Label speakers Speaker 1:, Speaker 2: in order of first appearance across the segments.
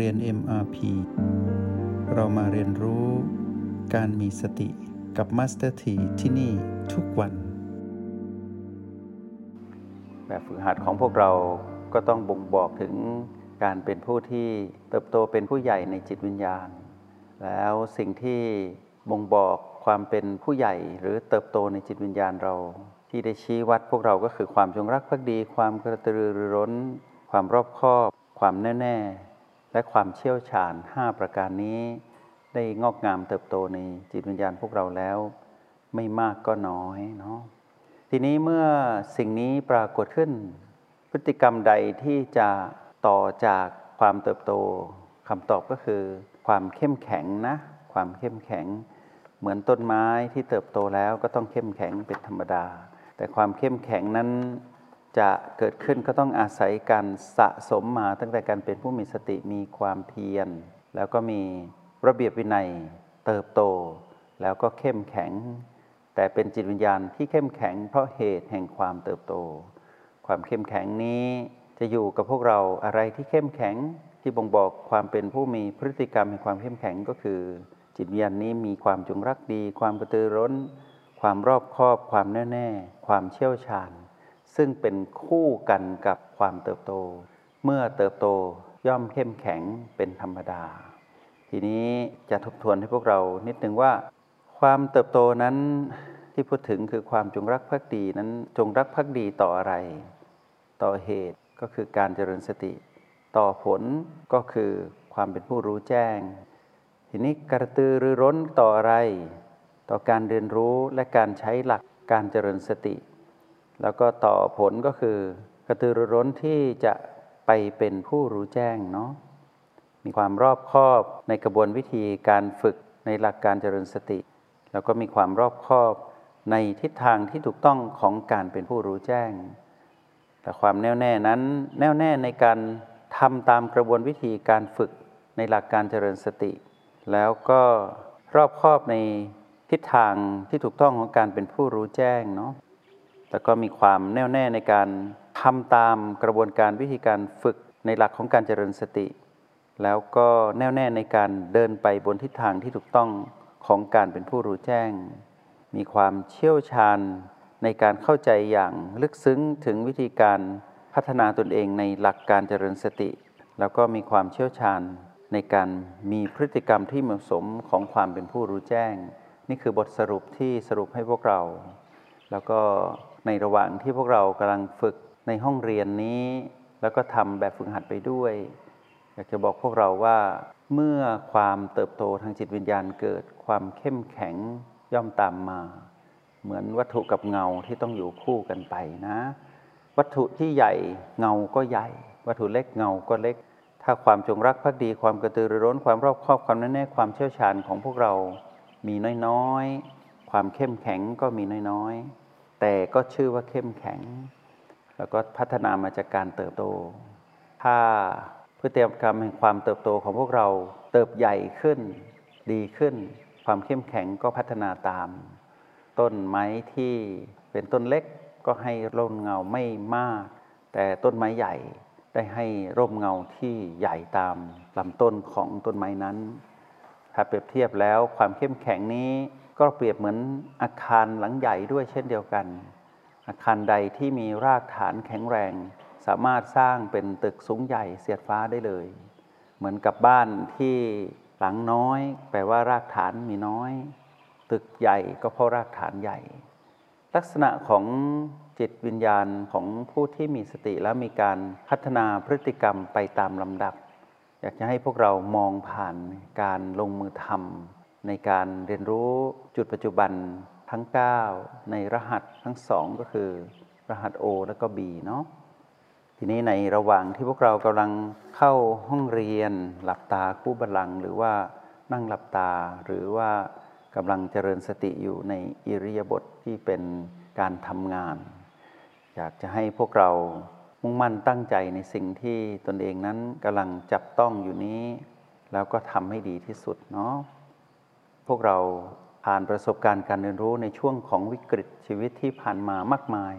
Speaker 1: เรียน MRP เรามาเรียนรู้การมีสติกับ Master T ที่ที่นี่ทุกวัน
Speaker 2: แบบฝึกหัดของพวกเราก็ต้องบ่งบอกถึงการเป็นผู้ที่เติบโตเป็นผู้ใหญ่ในจิตวิญญาณ แล้วสิ่งที่บ่งบอกความเป็นผู้ใหญ่หรือเติบโตในจิตวิญญาณเรา ที่ได้ชี้วัดพวกเราก็คือความจงรักภักดี ความกระตือรือร้น ความรอบคอบ ความแน่แน่ และความเชี่ยวชาญ 5 ประการนี้ ได้งอกงามเติบโตในจิตวิญญาณพวกเราแล้ว ไม่มากก็น้อยเนาะทีนี้เมื่อสิ่งนี้ปรากฏขึ้น พฤติกรรมใดที่จะต่อจากความเติบโตคำตอบก็คือ ความเข้มแข็งนะ ความเข้มแข็ง เหมือนต้นไม้ที่เติบโตแล้วก็ต้องเข้มแข็งเป็นธรรมดา แต่ความเข้มแข็งนั้น จะเกิดขึ้นก็ต้องอาศัยการสะสมมาตั้งแต่การเป็นผู้มีสติมีความเพียร แล้วก็มีระเบียบวินัยเติบโต แล้วก็เข้มแข็ง แต่เป็นจิตวิญญาณที่เข้มแข็ง เพราะเหตุแห่งความเติบโต ความเข้มแข็งนี้จะอยู่กับพวกเราอะไรที่เข้มแข็งที่บ่งบอกความเป็นผู้มีพฤติกรรมแห่งความเข้มแข็งก็คือ จิตวิญญาณนี้มีความจงรักดี ความกระตือร้น ความรอบคอบ ความแน่แน่ ความเชี่ยวชาญ ซึ่งเป็นคู่กันกับความเติบโต เมื่อเติบโตย่อมเข้มแข็งเป็นธรรมดา ทีนี้จะทบทวนให้พวกเรานิดนึงว่า ความเติบโตนั้นที่พูดถึงคือความจงรักภักดีนั้นจงรักภักดีต่ออะไร ต่อเหตุก็คือการเจริญสติ ต่อผลก็คือความเป็นผู้รู้แจ้ง ทีนี้กระตือรือร้นต่ออะไร ต่อการเรียนรู้และการใช้หลักการเจริญสติ แล้วก็ต่อผลก็คือกระตือรือร้นที่จะไปเป็นผู้รู้แจ้งเนาะมีความรอบคอบในกระบวนวิธีการฝึกในหลักการเจริญสติ แล้วก็มีความรอบคอบในทิศทางที่ถูกต้องของการเป็นผู้รู้แจ้ง แต่ความแน่วแน่นั้นแน่วแน่ในการทำตามกระบวนวิธีการฝึกในหลักการเจริญสติ แล้วก็รอบคอบในทิศทางที่ถูกต้องของการเป็นผู้รู้แจ้งเนาะ แล้วก็มีความแน่วแน่ในการทำตามกระบวนการวิธีการฝึกในหลักของการเจริญสติ แล้วก็แน่วแน่ในการเดินไปบนทิศทางที่ถูกต้องของการเป็นผู้รู้แจ้ง มีความเชี่ยวชาญในการเข้าใจอย่างลึกซึ้งถึงวิธีการพัฒนาตนเองในหลักการเจริญสติ แล้วก็มีความเชี่ยวชาญในการมีพฤติกรรมที่เหมาะสมของความเป็นผู้รู้แจ้ง นี่คือบทสรุปที่สรุปให้พวกเรา แล้วก็ ในระหว่างที่พวกเรากำลังฝึกในห้องเรียนนี้ แล้วก็ทำแบบฝึกหัดไปด้วย อยากจะบอกพวกเราว่า เมื่อความเติบโตทางจิตวิญญาณเกิดความเข้มแข็งย่อมตามมา เหมือนวัตถุกับเงาที่ต้องอยู่คู่กันไปนะ วัตถุที่ใหญ่เงาก็ใหญ่ วัตถุเล็กเงาก็เล็ก ถ้าความจงรักภักดีความกระตือรือร้นความรอบคอบความแน่แน่ความเชี่ยวชาญของพวกเรามีน้อยๆ ความเข้มแข็งก็มีน้อยๆ แต่ก็ชื่อว่าเข้มแข็ง แล้วก็พัฒนามาจากการเติบโต ถ้าพฤติกรรมแห่งความเติบโตของพวกเราเติบใหญ่ขึ้น ดีขึ้น ความเข้มแข็งก็พัฒนาตาม ต้นไม้ที่เป็นต้นเล็กก็ให้ร่มเงาไม่มาก แต่ต้นไม้ใหญ่ได้ให้ร่มเงาที่ใหญ่ตามลำต้นของต้นไม้นั้น ถ้าเปรียบเทียบแล้วความเข้มแข็งนี้ ก็เปรียบเหมือนอาคารหลังใหญ่ด้วยเช่นเดียวกัน อาคารใดที่มีรากฐานแข็งแรง สามารถสร้างเป็นตึกสูงใหญ่เสียดฟ้าได้เลย เหมือนกับบ้านที่หลังน้อย แปลว่ารากฐานมีน้อย ตึกใหญ่ก็เพราะรากฐานใหญ่ ลักษณะของจิตวิญญาณของผู้ที่มีสติและมีการพัฒนาพฤติกรรมไปตามลำดับ อยากจะให้พวกเรามองผ่านการลงมือทำ ในการเรียนรู้จุดปัจจุบันทั้ง 9 ในรหัสทั้งสองก็คือ รหัส O และก็ B เนาะทีนี้ในระหว่างที่พวกเรากำลังเข้าห้องเรียนหลับตาคู่บัลลังก์หรือว่านั่งหลับตา หรือว่ากำลังเจริญสติอยู่ในอิริยาบถทที่เป็นการทำงาน อยากจะให้พวกเรามุ่งมั่นตั้งใจในสิ่งที่ตนเองนั้นกำลังจับต้องอยู่นี้ แล้วก็ทำให้ดีที่สุดเนาะ พวกเราผ่านประสบการณ์การเรียนรู้ในช่วงของวิกฤตชีวิตที่ผ่านมามากมาย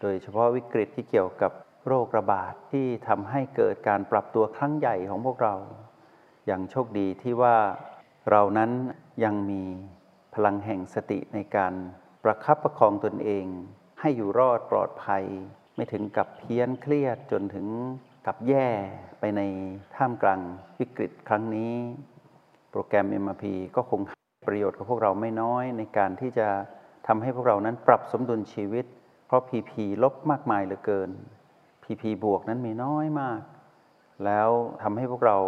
Speaker 2: โดยเฉพาะวิกฤตที่เกี่ยวกับโรคระบาดที่ทำให้เกิดการปรับตัวครั้งใหญ่ของพวกเรา อย่างโชคดีที่ว่าเรานั้นยังมีพลังแห่งสติในการประคับประคองตนเอง ให้อยู่รอดปลอดภัย ไม่ถึงกับเพี้ยนเครียดจนถึงกับแย่ไปในท่ามกลางวิกฤตครั้งนี้ โปรแกรม MRP ก็คงให้ประโยชน์กับพวกเราไม่น้อยในการที่จะทำให้พวกเรานั้นปรับสมดุลชีวิต เพราะ PP ลบมากมายเหลือเกิน PP บวกนั้นมีน้อยมาก แล้วทำให้พวกเรา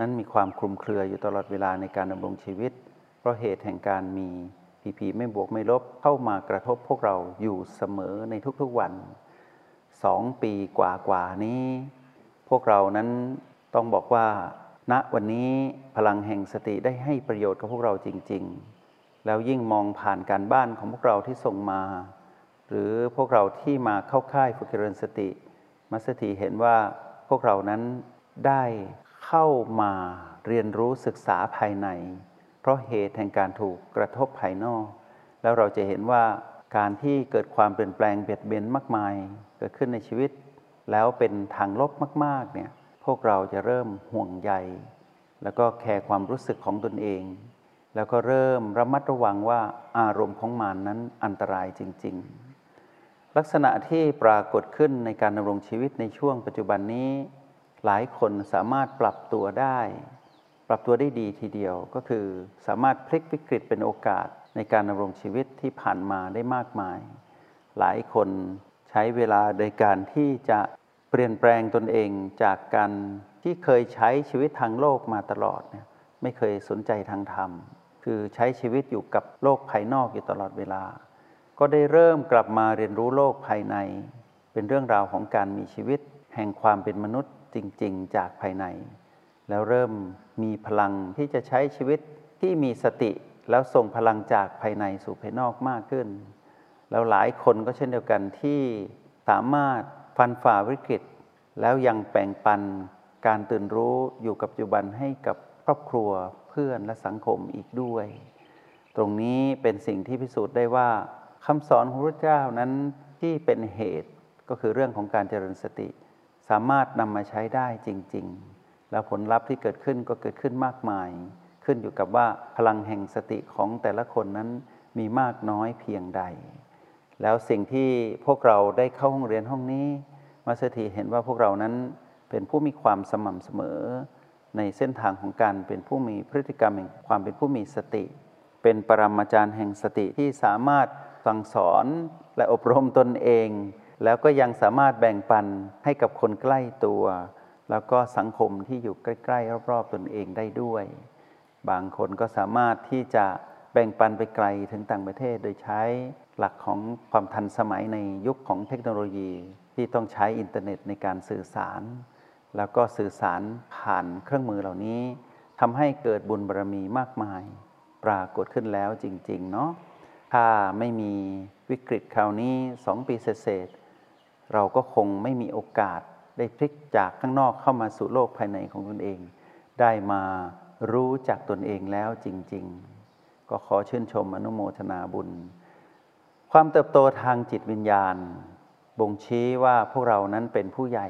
Speaker 2: นั้นมีความคลุมเครืออยู่ตลอดเวลาในการดำรงชีวิต เพราะเหตุแห่งการมี PP ไม่บวกไม่ลบเข้ามากระทบพวกเราอยู่เสมอในทุกๆวันสองปีกว่าๆนี้ พวกเรานั้นต้องบอกว่า ณวันนี้พลังแห่งสติได้ให้ประโยชน์กับพวกเราจริง ๆ แล้วยิ่งมองผ่านการบ้านของพวกเราที่ส่งมา หรือพวกเราที่มาเข้าค่ายฝึกเจริญสติมัสถีเห็นว่าพวกเรานั้นได้เข้ามาเรียนรู้ศึกษาภายใน เพราะเหตุแห่งการถูกกระทบภายนอก แล้วเราจะเห็นว่าการที่เกิดความเปลี่ยนแปลงเบียดเบียนมากมาย เกิดขึ้นในชีวิต แล้วเป็นทางลบมากๆเนี่ย พวกเราจะเริ่มห่วงใย แล้วก็แคร์ความรู้สึกของตนเอง แล้วก็เริ่มระมัดระวังว่าอารมณ์ของมานนั้นอันตรายจริง ๆ ลักษณะที่ปรากฏขึ้นในการดำรงชีวิตในช่วงปัจจุบันนี้ หลายคนสามารถปรับตัวได้ ปรับตัวได้ดีทีเดียวก็คือ สามารถพลิกวิกฤตเป็นโอกาสในการดำรงชีวิตที่ผ่านมาได้มากมาย หลายคนใช้เวลาในการที่จะ เปลี่ยนแปลงตนเองจากการที่เคยใช้ชีวิตทางโลกมาตลอดเนี่ยไม่เคยสนใจทางธรรม คือใช้ชีวิตอยู่กับโลกภายนอกอยู่ตลอดเวลา ก็ได้เริ่มกลับมาเรียนรู้โลกภายใน เป็นเรื่องราวของการมีชีวิต แห่งความเป็นมนุษย์จริง ๆ จากภายใน แล้วเริ่มมีพลังที่จะใช้ชีวิตที่มีสติแล้วส่งพลังจากภายในสู่ภายนอกมากขึ้น แล้วหลายคนก็เช่นเดียวกันที่สามารถ ฟันฝ่าวิกฤต แล้วยังแบ่งปันการตื่นรู้อยู่กับปัจจุบันให้กับครอบครัวเพื่อนและสังคมอีกด้วย ตรงนี้เป็นสิ่งที่พิสูจน์ได้ว่าคำสอนของพระเจ้านั้นที่เป็นเหตุก็คือเรื่องของการเจริญสติ สามารถนำมาใช้ได้จริง ๆ แล้วผลลัพธ์ที่เกิดขึ้นก็เกิดขึ้นมากมาย ขึ้นอยู่กับว่าพลังแห่งสติของแต่ละคนนั้นมีมากน้อยเพียงใด แล้วสิ่งที่พวกเราได้เข้าห้องเรียนห้องนี้มาสถีเห็นว่าพวกเรานั้นเป็นผู้มีความสม่ำเสมอ ในเส้นทางของการเป็นผู้มีพฤติกรรมแห่งความเป็นผู้มีสติ เป็นปรมาจารย์แห่งสติที่สามารถสั่งสอนและอบรมตนเอง แล้วก็ยังสามารถแบ่งปันให้กับคนใกล้ตัว แล้วก็สังคมที่อยู่ใกล้ ๆ รอบ ๆ ตนเองได้ด้วย บางคนก็สามารถที่จะ แบ่งปันไปไกลถึงต่างประเทศ โดยใช้หลักของความทันสมัยในยุคของเทคโนโลยี ที่ต้องใช้อินเทอร์เน็ตในการสื่อสาร แล้วก็สื่อสารผ่านเครื่องมือเหล่านี้ทำให้เกิดบุญบารรมีมากมาย ปรากฏขึ้นแล้วจริงๆเนาะถ้าไม่มีวิกฤตคราวนี้สองปีเศษเราก็คงไม่มีโอกาสได้พลิกจากข้างนอกเข้ามาสู่โลกภายในของตนเอง ได้มารู้จักตนเองแล้วจริง ๆ ก็ขอชื่นชมอนุโมทนาบุญ ความเติบโตทางจิตวิญญาณ บ่งชี้ว่าพวกเรานั้นเป็นผู้ใหญ่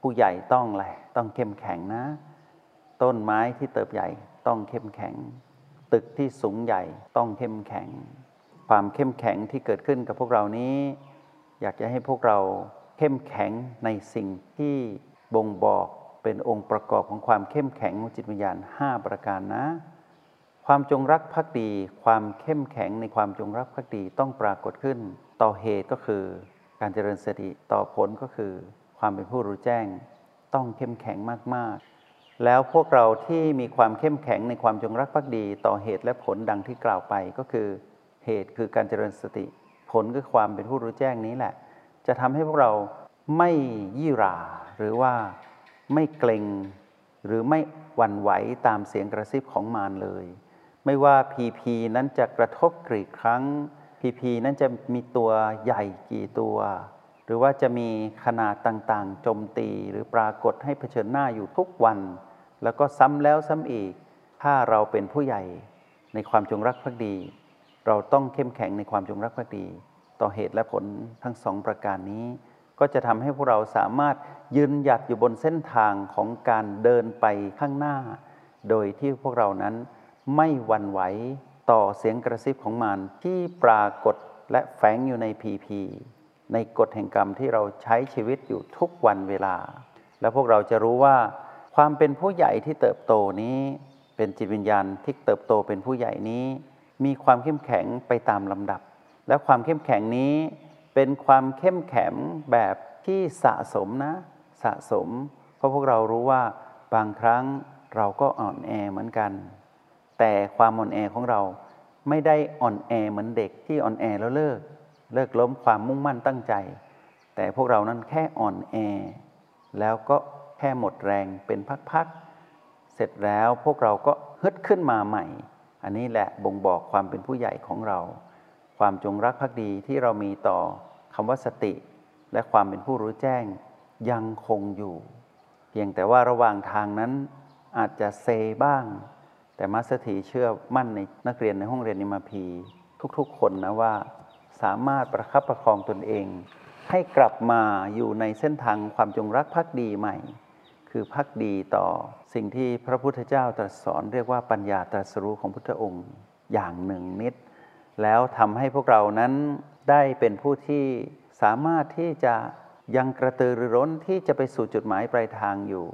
Speaker 2: ผู้ใหญ่ต้องอะไรต้องเข้มแข็งนะ ต้นไม้ที่เติบใหญ่ต้องเข้มแข็ง ตึกที่สูงใหญ่ต้องเข้มแข็ง ความเข้มแข็งที่เกิดขึ้นกับพวกเรานี้ อยากจะให้พวกเราเข้มแข็งในสิ่งที่บ่งบอกเป็นองค์ประกอบของความเข้มแข็งของจิตวิญญาณ 5 ประการนะ ความจงรักภักดี ความเข้มแข็งในความจงรักภักดีต้องปรากฏขึ้น ต่อเหตุก็คือการเจริญสติต่อผลก็คือ ความเป็นผู้รู้แจ้ง ต้องเข้มแข็งมากๆ แล้วพวกเราที่มีความเข้มแข็งในความจงรักภักดี ต่อเหตุและผลดังที่กล่าวไปก็คือ เหตุคือการเจริญสติ ผลคือความเป็นผู้รู้แจ้งนี้แหละ จะทำให้พวกเราไม่ยี่รา หรือว่าไม่เกรงหรือไม่หวั่นไหวตามเสียงกระซิบของมารเลย ไม่ว่าพีพีนั้นจะกระทบกรีดครั้งพีพีนั้นจะมีตัวใหญ่กี่ตัว หรือว่าจะมีขนาดต่างๆโจมตีหรือปรากฏให้เผชิญหน้าอยู่ทุกวัน แล้วก็ซ้ำแล้วซ้ำอีก ถ้าเราเป็นผู้ใหญ่ในความจงรักภักดี เราต้องเข้มแข็งในความจงรักภักดี ต่อเหตุและผลทั้งสองประการนี้ ก็จะทำให้พวกเราสามารถยืนหยัดอยู่บนเส้นทางของการเดินไปข้างหน้า โดยที่พวกเรานั้น ไม่หวั่นไหวต่อเสียงกระซิบของมันที่ปรากฏและแฝงอยู่ในพีพีในกฎแห่งกรรมที่เราใช้ชีวิตอยู่ทุกวันเวลา แล้วพวกเราจะรู้ว่าความเป็นผู้ใหญ่ที่เติบโตนี้เป็นจิตวิญญาณที่เติบโตเป็นผู้ใหญ่นี้ มีความเข้มแข็งไปตามลำดับ และความเข้มแข็งนี้เป็นความเข้มแข็งแบบที่สะสมนะ สะสม เพราะพวกเรารู้ว่าบางครั้งเราก็อ่อนแอเหมือนกัน แต่ความอ่อนแอของเราไม่ได้อ่อนแอเหมือนเด็กที่อ่อนแอแล้วเลิก เลิกล้มความมุ่งมั่นตั้งใจ แต่พวกเรานั้นแค่อ่อนแอ แล้วก็แค่หมดแรงเป็นพักๆ เสร็จแล้วพวกเราก็ฮึดขึ้นมาใหม่ อันนี้แหละบ่งบอกความเป็นผู้ใหญ่ของเรา ความจงรักภักดีที่เรามีต่อคำว่าสติ และความเป็นผู้รู้แจ้งยังคงอยู่ เพียงแต่ว่าระหว่างทางนั้นอาจจะเซบ้าง แต่มาสถีเชื่อมั่นในนักเรียนในห้องเรียนนิมาพีทุกๆ คนนะว่าสามารถประคับประคองตนเอง ให้กลับมาอยู่ในเส้นทางความจงรักภักดีใหม่ คือพักดีต่อสิ่งที่พระพุทธเจ้าตรัสสอนเรียกว่าปัญญาตรัสรู้ของพุทธองค์อย่างหนึ่งนิด แล้วทำให้พวกเรานั้นได้เป็นผู้ที่สามารถที่จะยังกระตือรือร้นที่จะไปสู่จุดหมายปลายทางอยู่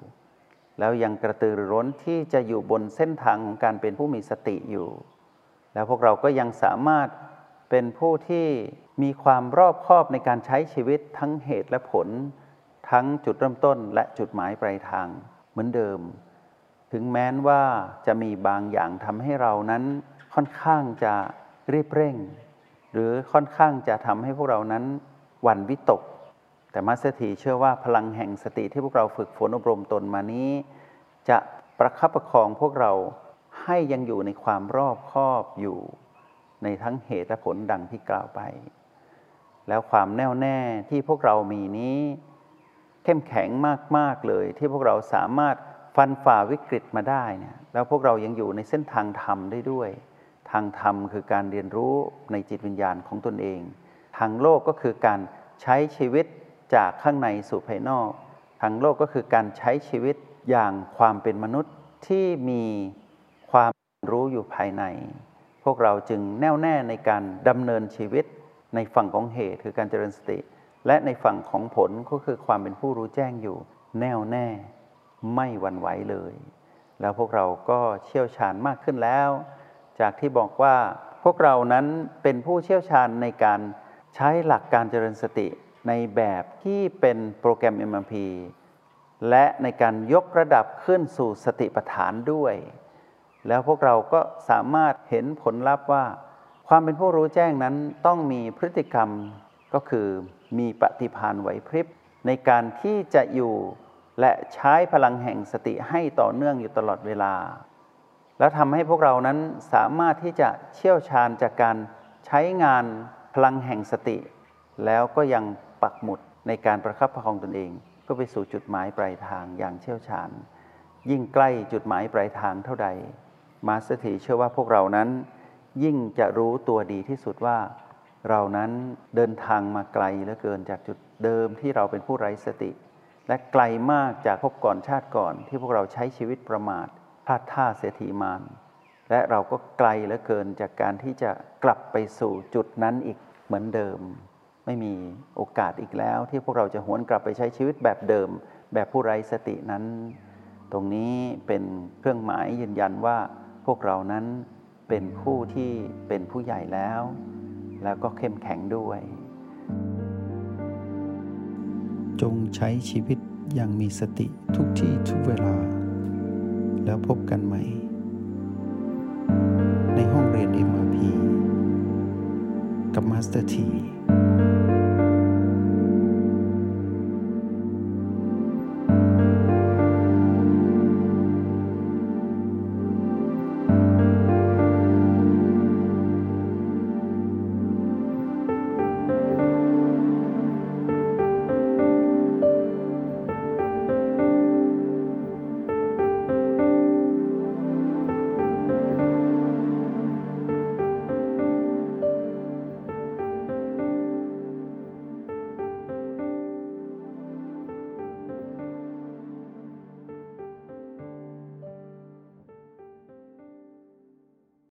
Speaker 2: แล้วยังกระตือรือร้นที่จะอยู่บนเส้นทางของการเป็นผู้มีสติอยู่ แล้วพวกเราก็ยังสามารถเป็นผู้ที่มีความรอบคอบในการใช้ชีวิตทั้งเหตุและผล ทั้งจุดเริ่มต้นและจุดหมายปลายทางเหมือนเดิม ถึงแม้นว่าจะมีบางอย่างทำให้เรานั้นค่อนข้างจะรีบเร่ง หรือค่อนข้างจะทำให้พวกเรานั้นหวั่นวิตก แต่ Master T เชื่อว่าพลังแห่งสติที่พวกเราฝึกฝนอบรมตนมานี้ จะประคับประคองพวกเราให้ยังอยู่ในความรอบคอบอยู่ ในทั้งเหตุและผลดังที่กล่าวไป แล้วความแน่วแน่ที่พวกเรามีนี้ เข้มแข็งมาก ๆ เลยที่พวกเราสามารถฟันฝ่าวิกฤตมาได้เนี่ยแล้วพวกเรายังอยู่ในเส้นทางธรรมได้ด้วย ทางธรรมคือการเรียนรู้ในจิตวิญญาณของตนเอง ทางโลกก็คือการใช้ชีวิต จากข้างในสู่ภายนอก ทางโลกก็คือการใช้ชีวิตอย่างความเป็นมนุษย์ที่มีความรู้อยู่ภายใน พวกเราจึงแน่วแน่ในการดำเนินชีวิตในฝั่งของเหตุคือการเจริญสติ และในฝั่งของผลก็คือความเป็นผู้รู้แจ้งอยู่ แน่วแน่ไม่หวั่นไหวเลย แล้วพวกเราก็เชี่ยวชาญมากขึ้นแล้ว จากที่บอกว่าพวกเรานั้นเป็นผู้เชี่ยวชาญในการใช้หลักการเจริญสติ ในแบบที่เป็นโปรแกรม MMP และในการยกระดับขึ้นสู่สติปัฏฐานด้วย แล้วพวกเราก็สามารถเห็นผลลัพธ์ว่า ความเป็นผู้รู้แจ้งนั้นต้องมีพฤติกรรมก็คือมีปฏิภาณไหวพริบ ในการที่จะอยู่และใช้พลังแห่งสติให้ต่อเนื่องอยู่ตลอดเวลา แล้วทำให้พวกเรานั้นสามารถที่จะเชี่ยวชาญจากการใช้งานพลังแห่งสติ แล้วก็ยัง ปักหมุดในการประคับประคองตนเอง เพื่อไปสู่จุดหมายปลายทางอย่างเชี่ยวชาญ ยิ่งใกล้จุดหมายปลายทางเท่าใด Master เชื่อว่าพวกเรานั้น ยิ่งจะรู้ตัวดีที่สุดว่า เรานั้นเดินทางมาไกลเหลือเกินจากจุดเดิมที่เราเป็นผู้ไร้สติ และไกลมากจากภพก่อนชาติก่อนที่พวกเราใช้ชีวิตประมาทพลาดท่าเสียทีมานานและเราก็ไกลเหลือเกินจากการที่จะกลับไปสู่จุดนั้นอีกเหมือนเดิม ไม่มีโอกาสอีกแล้ว ที่พวกเราจะหวนกลับไปใช้ชีวิตแบบเดิม แบบผู้ไร้สตินั้น ตรงนี้เป็นเครื่องหมายยืนยันว่าพวกเรานั้นเป็นผู้ที่เป็นผู้ใหญ่แล้ว แล้วก็เข้มแข็งด้วย
Speaker 1: จงใช้ชีวิตอย่างมีสติทุกที่ทุกเวลา แล้วพบกันใหม่ ในห้องเรียน MRP กับ Master T